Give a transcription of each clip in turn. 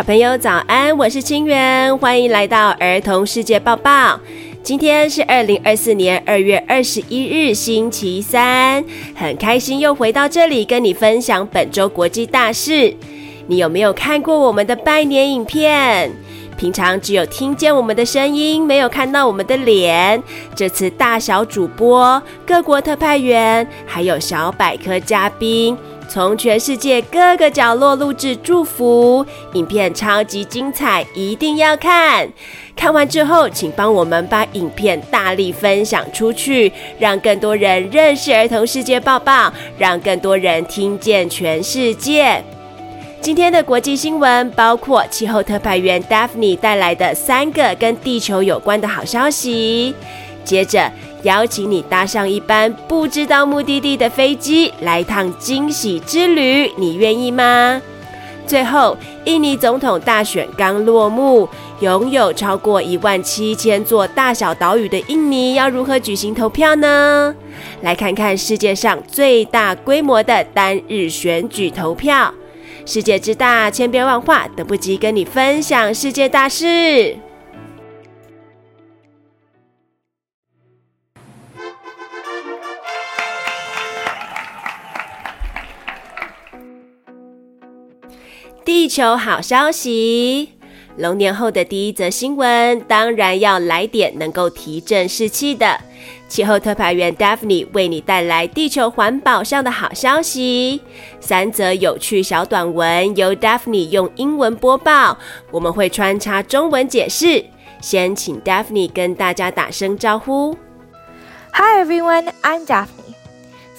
小朋友早安，我是清源，欢迎来到儿童世界报报。今天是二零二四年二月二十一日，星期三，很开心又回到这里跟你分享本周国际大事。你有没有看过我们的拜年影片？平常只有听见我们的声音，没有看到我们的脸。这次大小主播、各国特派员，还有小百科嘉宾。从全世界各个角落录制祝福影片，超级精彩，一定要看！看完之后，请帮我们把影片大力分享出去，让更多人认识儿童世界报报，让更多人听见全世界。今天的国际新闻包括气候特派员 Daphne 带来的三个跟地球有关的好消息，接着。邀请你搭上一班不知道目的地的飞机，来趟惊喜之旅，你愿意吗？最后，印尼总统大选刚落幕，拥有超过一万七千座大小岛屿的印尼要如何举行投票呢？来看看世界上最大规模的单日选举投票。世界之大，千变万化，等不及跟你分享世界大事。地球好消息！龙年后的第一则新闻，当然要来点能够提振士气的。气候特派员 Daphne 为你带来地球环保上的好消息。三则有趣小短文由 Daphne 用英文播报，我们会穿插中文解释。先请 Daphne 跟大家打声招呼。Hi everyone, I'm Daphne.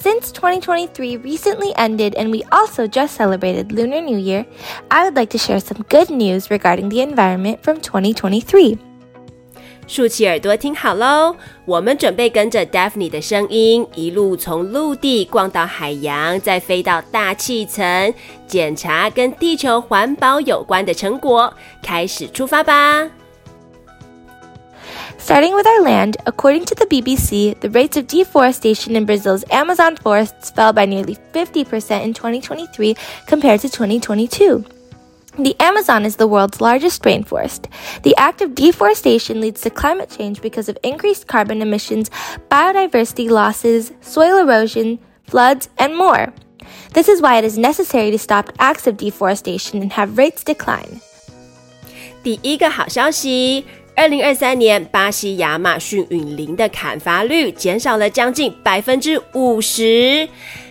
Since 2023 recently ended and we also just celebrated Lunar New Year, I would like to share some good news regarding the environment from 2023. 竖起耳朵听好喽，我们准备跟着 Daphne 的声音，一路从陆地逛到海洋，再飞到大气层，检查跟地球环保有关的成果。开始出发吧 ！Starting with our land, according to the BBC, the rates of deforestation in Brazil's Amazon forests fell by nearly 50% in 2023 compared to 2022. The Amazon is the world's largest rainforest. The act of deforestation leads to climate change because of increased carbon emissions, biodiversity losses, soil erosion, floods, and more. This is why it is necessary to stop acts of deforestation and have rates decline. 第一个好消息。 二零二三年，巴西亚马逊雨林的砍伐率减少了将近百分之五十。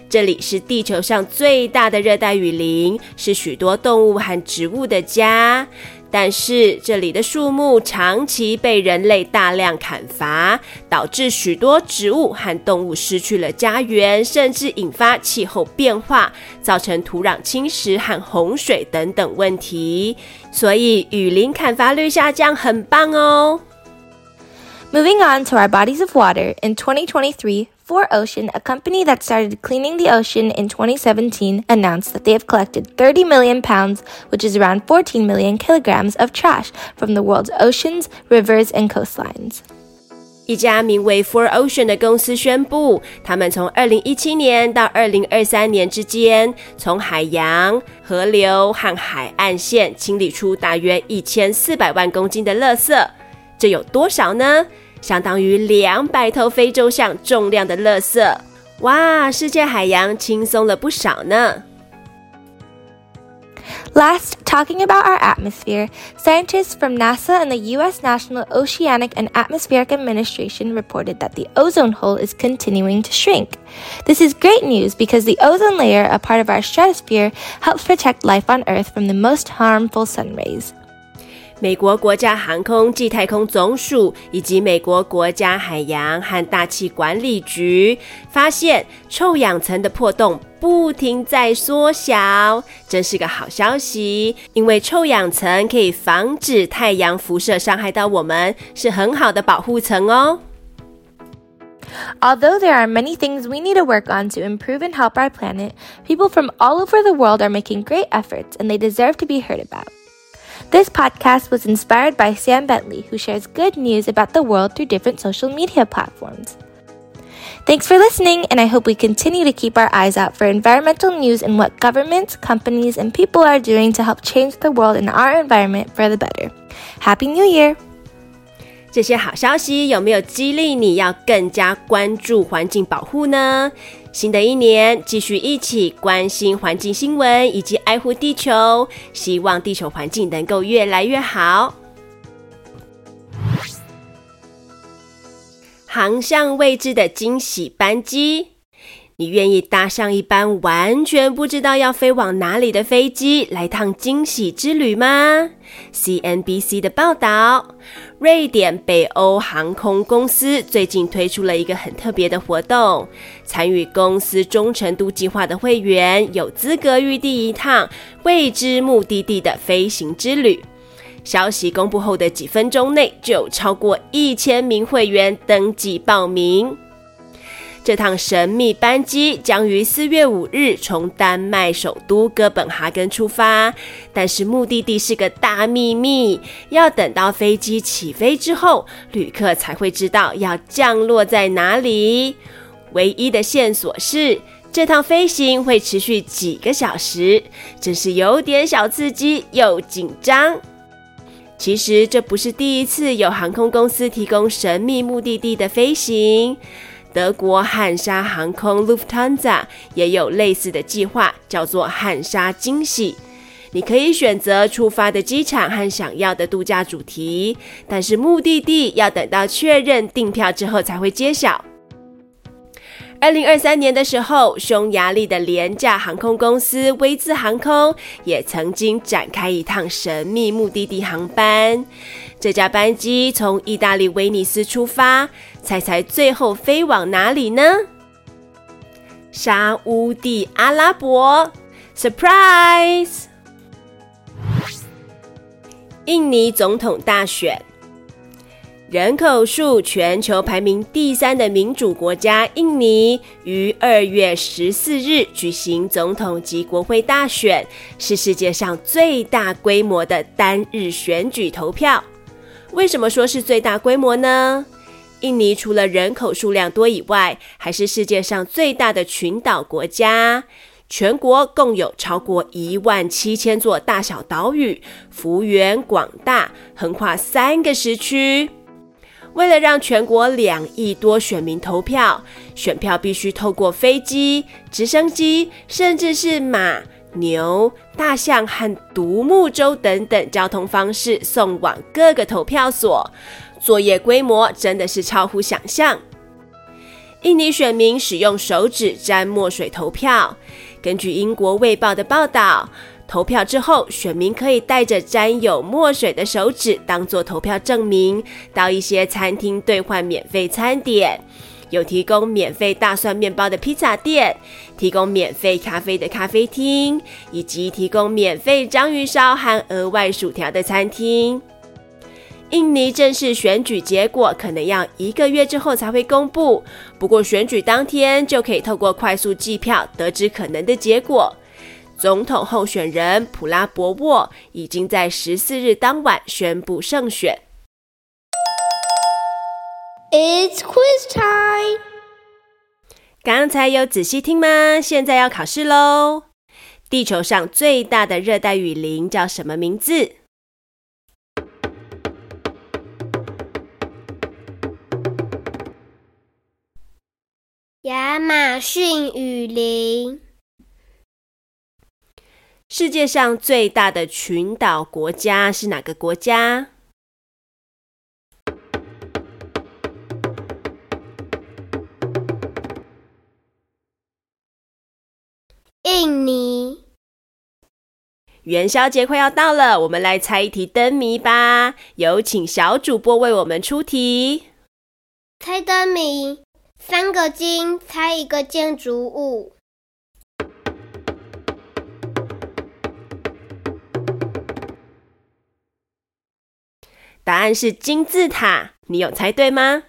这里是地球上最大的热带雨林，是许多动物和植物的家。但是这里的树木长期被人类大量砍伐，导致许多植物和动物失去了家园，甚至引发气候变化，造成土壤侵蚀和洪水等等问题。所以雨林砍伐率下降很棒哦。Moving on to our bodies of water in 2023. 4Ocean, a company that started cleaning the ocean in 2017, announced that they have collected 30 million pounds, which is around 14 million kilograms of trash from the world's oceans, rivers, and coastlines. 一家名为 4Ocean 的公司宣布，他们从2017年到2023年之间，从海洋、河流和海岸线清理出大约1400万公斤的垃圾。这有多少呢？ 相当于两百头非洲象重量的垃圾，哇！世界海洋轻松了不少呢。Last, talking about our atmosphere, scientists from NASA and the U.S. National Oceanic and Atmospheric Administration reported that the ozone hole is continuing to shrink. This is great news because the ozone layer, a part of our stratosphere, helps protect life on Earth from the most harmful sun rays. 美国国家航空暨太空总署以及美国国家海洋和大气管理局发现，臭氧层的破洞不停在缩小，真是个好消息。因为臭氧层可以防止太阳辐射伤害到我们，是很好的保护层哦。Although there are many things we need to work on to improve and help our planet, people from all over the world are making great efforts, and they deserve to be heard about. This podcast was inspired by Sam Bentley, who shares good news about the world through different social media platforms. Thanks for listening, and I hope we continue to keep our eyes out for environmental news and what governments, companies, and people are doing to help change the world and our environment for the better. Happy New Year! 这些好消息有没有激励你要更加关注环境保护呢？新的一年，继续一起关心环境新闻以及爱护地球，希望地球环境能够越来越好。航向未知的惊喜班机，你愿意搭上一班完全不知道要飞往哪里的飞机，来趟惊喜之旅吗？CNBC 的报道，瑞典北欧航空公司最近推出了一个很特别的活动，参与公司忠诚度计划的会员有资格预订一趟未知目的地的飞行之旅。消息公布后的几分钟内，就有超过一千名会员登记报名。这趟神秘班机将于四月五日从丹麦首都哥本哈根出发，但是目的地是个大秘密，要等到飞机起飞之后，旅客才会知道要降落在哪里。唯一的线索是，这趟飞行会持续几个小时，真是有点小刺激又紧张。其实这不是第一次有航空公司提供神秘目的地的飞行，德国汉莎航空 Lufthansa 也有类似的计划，叫做汉莎惊喜。你可以选择出发的机场和想要的度假主题，但是目的地要等到确认订票之后才会揭晓。二零二三年的时候，匈牙利的廉价航空公司威兹航空也曾经展开一趟神秘目的地航班。这架班机从意大利威尼斯出发，猜猜最后飞往哪里呢？沙乌地阿拉伯，Surprise！印尼总统大选。人口数全球排名第三的民主国家印尼，于二月十四日举行总统及国会大选，是世界上最大规模的单日选举投票。为什么说是最大规模呢？印尼除了人口数量多以外，还是世界上最大的群岛国家，全国共有超过一万七千座大小岛屿，幅员广大，横跨三个时区。为了让全国两亿多选民投票，选票必须透过飞机、直升机，甚至是马、牛、大象和独木舟等等交通方式送往各个投票所，作业规模真的是超乎想象。印尼选民使用手指沾墨水投票，根据英国《卫报》的报道。投票之后，选民可以带着沾有墨水的手指当做投票证明，到一些餐厅兑换免费餐点，有提供免费大蒜面包的披萨店，提供免费咖啡的咖啡厅，以及提供免费章鱼烧和额外薯条的餐厅。印尼正式选举结果可能要一个月之后才会公布，不过选举当天就可以透过快速计票得知可能的结果。总统候选人普拉博沃已经在十四日当晚宣布胜选。It's quiz time。刚才有仔细听吗？现在要考试喽！地球上最大的热带雨林叫什么名字？亚马逊雨林。世界上最大的群岛国家是哪个国家？印尼。元宵节快要到了，我们来猜一题灯谜吧。有请小主播为我们出题。猜灯谜：三个金，猜一个建筑物。答案是金字塔，你有猜对吗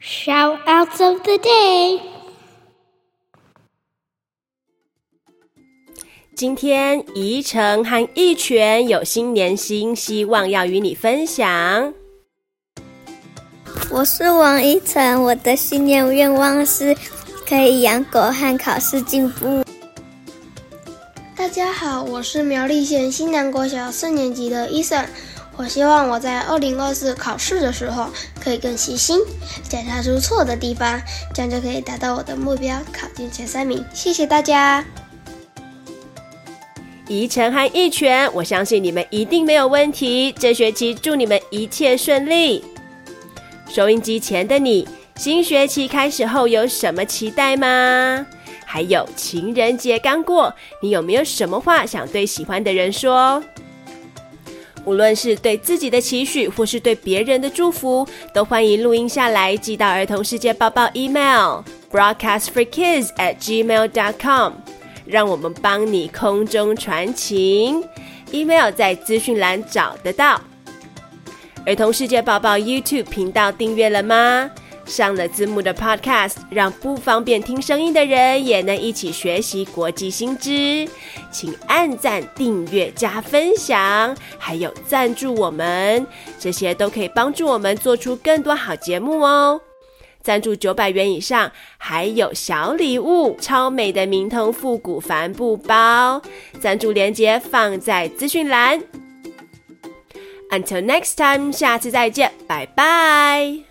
？Shoutouts of the day。今天宜城和一泉有新年新希望要与你分享。我是王宜城，我的新年愿望是可以养狗和考试进步。大家好，我是苗栗县新南国小四年级的伊森。我希望我在二零二四考试的时候可以更细心，检查出错的地方，这样就可以达到我的目标，考进前三名。谢谢大家。怡诚和一全，我相信你们一定没有问题。这学期祝你们一切顺利。收音机前的你，新学期开始后有什么期待吗？还有情人节刚过，你有没有什么话想对喜欢的人说？无论是对自己的期许，或是对别人的祝福，都欢迎录音下来寄到儿童世界报报 email broadcast for kids at gmail dot com，让我们帮你空中传情。email 在资讯栏找得到。儿童世界报报 YouTube 频道订阅了吗？上了字幕的 Podcast，让不方便听声音的人也能一起学习国际新知。请按赞、订阅、加分享，还有赞助我们，这些都可以帮助我们做出更多好节目哦。赞助九百元以上，还有小礼物，超美的明通复古帆布包。赞助链接放在资讯栏。Until next time，下次再见，拜拜。